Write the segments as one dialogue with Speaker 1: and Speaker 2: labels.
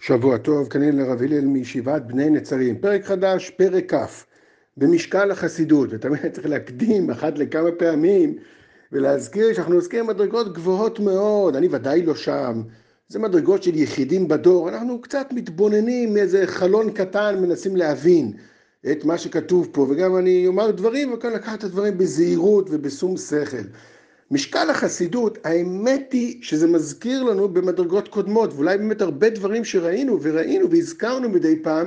Speaker 1: שבוע טוב, כנראה לרב הלל מישיבת בני נצרים. פרק חדש, פרק כ', במשקל החסידות, ותמיד צריך להקדים אחת לכמה פעמים ולהזכיר שאנחנו עוסקים במדרגות גבוהות מאוד, אני ודאי לא שם, זה מדרגות של יחידים בדור, אנחנו קצת מתבוננים מאיזה חלון קטן, מנסים להבין את מה שכתוב פה, וגם אני אומר דברים, וכאן לקחת את הדברים בזהירות ובשום שכל. משקל החסידות, האמת היא שזה מזכיר לנו במדרגות קודמות, ואולי באמת הרבה דברים שראינו וראינו והזכרנו מדי פעם,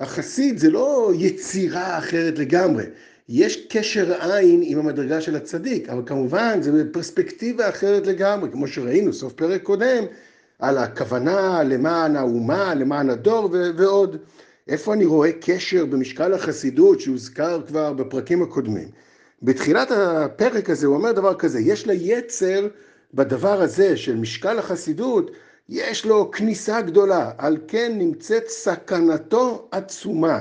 Speaker 1: החסיד זה לא יצירה אחרת לגמרי. יש קשר עין עם המדרגה של הצדיק, אבל כמובן זה בפרספקטיבה אחרת לגמרי, כמו שראינו סוף פרק קודם, על הכוונה למען האומה, למען הדור ועוד. איפה אני רואה קשר במשקל החסידות שהוזכר כבר בפרקים הקודמים? בתחילת הפרק הזה הוא אומר דבר כזה, יש ליצר בדבר הזה של משקל החסידות, יש לו כניסה גדולה, על כן נמצאת סכנתו עצומה.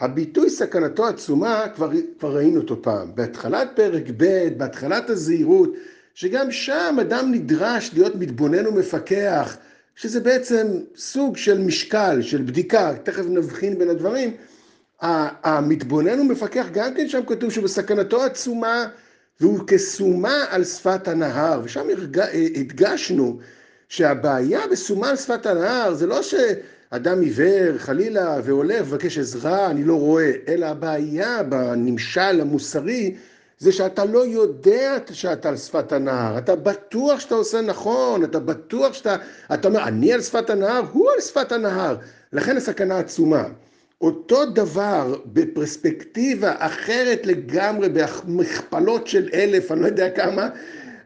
Speaker 1: הביטוי סכנתו עצומה, כבר, כבר ראינו אותו פעם, בהתחלת פרק ב', בהתחלת הזהירות, שגם שם אדם נדרש להיות מתבונן ומפקח, שזה בעצם סוג של משקל, של בדיקה, תכף נבחין בין הדברים, המתבונן ומפקח, גם כן שם כתוב שבסכנתו עצומה, והוא כסומה על שפת הנהר, ושם הדגשנו שהבעיה בסומה על שפת הנהר זה לא שאדם עיוור חלילה והולך ומבקש עזרה, אני לא רואה, אלא הבעיה בנמשל המוסרי זה שאתה לא יודע שאתה על שפת הנהר, אתה בטוח שאתה עושה נכון, אתה בטוח שאתה, אתה אומר, אני על שפת הנהר, הוא על שפת הנהר, לכן הסכנה עצומה. אותו דבר בפרספקטיבה אחרת לגמרי, במכפלות של אלף, אני לא יודע כמה,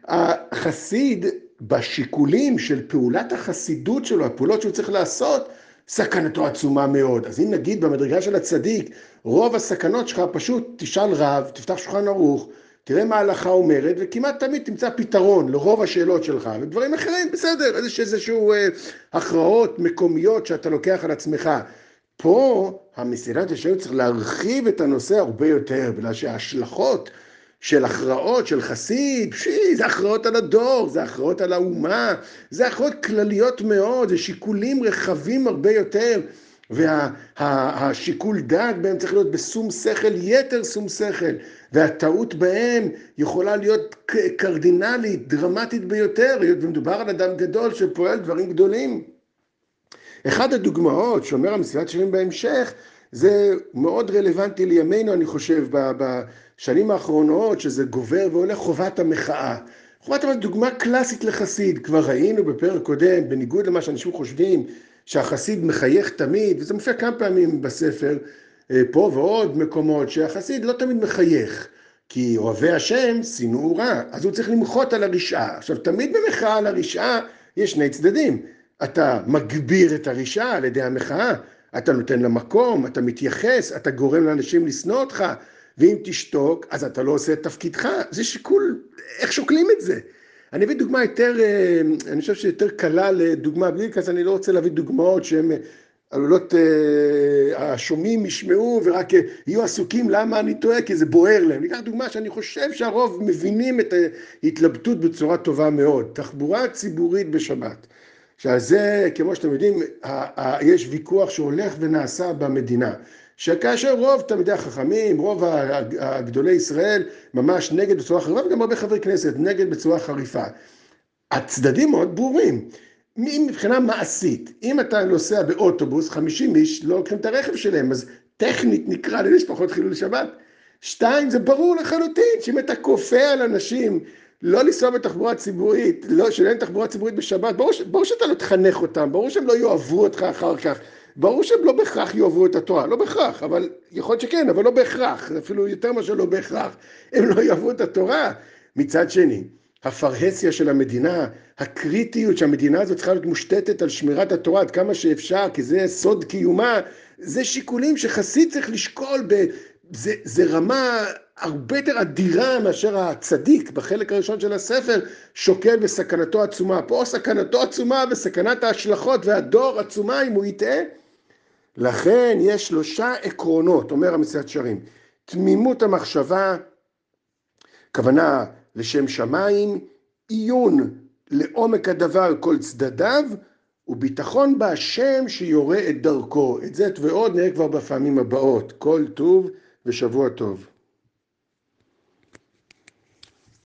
Speaker 1: החסיד בשיקולים של פעולת החסידות שלו, הפעולות שהוא צריך לעשות, סכנתו עצומה מאוד. אז אם נגיד במדרגה של הצדיק, רוב הסכנות שלך פשוט תשאל רב, תפתח שולחן ערוך, תראה מה ההלכה אומרת, וכמעט תמיד תמצא פתרון לרוב השאלות שלך, ודברים אחרים, בסדר, איזשהו אה, הכרעות מקומיות שאתה לוקח על עצמך. פה המסילת ישרים צריך להרחיב את הנושא הרבה יותר, בגלל שההשלכות של הכרעות של חסיד, פשי, זה הכרעות על הדור, זה הכרעות על האומה, זה הכרעות כלליות מאוד, זה שיקולים רחבים הרבה יותר, והשיקול וה, דעת בהם צריך להיות בשום שכל, יתר שום שכל, והטעות בהם יכולה להיות קרדינלית, דרמטית ביותר, היות ומדובר על אדם גדול שפועל דברים גדולים. אחד הדוגמאות שאומר המסילת שירים בהמשך, זה מאוד רלוונטי לימינו, אני חושב, בשנים האחרונות, שזה גובר והולך חובת המחאה. חובת המחאה דוגמה קלאסית לחסיד, כבר ראינו בפרק קודם, בניגוד למה שאנשים חושבים, שהחסיד מחייך תמיד, וזה מופיע כמה פעמים בספר, אה, פה ועוד מקומות, שהחסיד לא תמיד מחייך. כי אוהבי השם שנאו רע, אז הוא צריך למחות על הרשעה. עכשיו, תמיד במחאה על הרשעה יש שני צדדים. אתה מגביר את הרשעה על ידי המחאה, אתה נותן לה מקום, אתה מתייחס, אתה גורם לאנשים לשנוא אותך, ואם תשתוק, אז אתה לא עושה את תפקידך. זה שיקול, איך שוקלים את זה? אני אביא דוגמה יותר, אה, אני חושב שיותר קלה לדוגמה, בלי כזה אני לא רוצה להביא דוגמאות שהן עלולות, אה, השומעים ישמעו ורק יהיו עסוקים למה אני טועה, כי זה בוער להם. ניקח דוגמה שאני חושב שהרוב מבינים את ההתלבטות בצורה טובה מאוד. תחבורה ציבורית בשבת. שעל זה, כמו שאתם יודעים, יש ויכוח שהולך ונעשה במדינה. שכאשר רוב תלמידי החכמים, רוב הגדולי ישראל, ממש נגד בצורה חריפה, וגם הרבה חברי כנסת נגד בצורה חריפה. הצדדים מאוד ברורים. מבחינה מעשית, אם אתה נוסע באוטובוס, 50 איש לא לוקחים את הרכב שלהם, אז טכנית נקרא לזה שפחות חילול שבת. שתיים, זה ברור לחלוטין שאם אתה כופה על אנשים לא לנסוע בתחבורה ציבורית, לא, שאין תחבורה ציבורית בשבת, ברור, ברור שאתה לא תחנך אותם, ברור שהם לא יאהבו אותך אחר כך, ברור שהם לא בהכרח יאהבו את התורה, לא בהכרח, אבל יכול להיות שכן, אבל לא בהכרח, אפילו יותר מאשר לא בהכרח, הם לא יאהבו את התורה. מצד שני, הפרהסיה של המדינה, הקריטיות שהמדינה הזאת צריכה להיות מושתתת על שמירת התורה עד כמה שאפשר, כי זה סוד קיומה, זה שיקולים שחסיד צריך לשקול, ב, זה, זה רמה הרבה יותר אדירה מאשר הצדיק בחלק הראשון של הספר שוקל בסכנתו עצומה. פה סכנתו עצומה וסכנת ההשלכות והדור עצומה אם הוא יטעה. לכן יש שלושה עקרונות, אומר המסילת שרים, תמימות המחשבה, כוונה לשם שמיים, עיון לעומק הדבר כל צדדיו, וביטחון בהשם שיורה את דרכו. את זה ועוד נראה כבר בפעמים הבאות. כל טוב ושבוע טוב.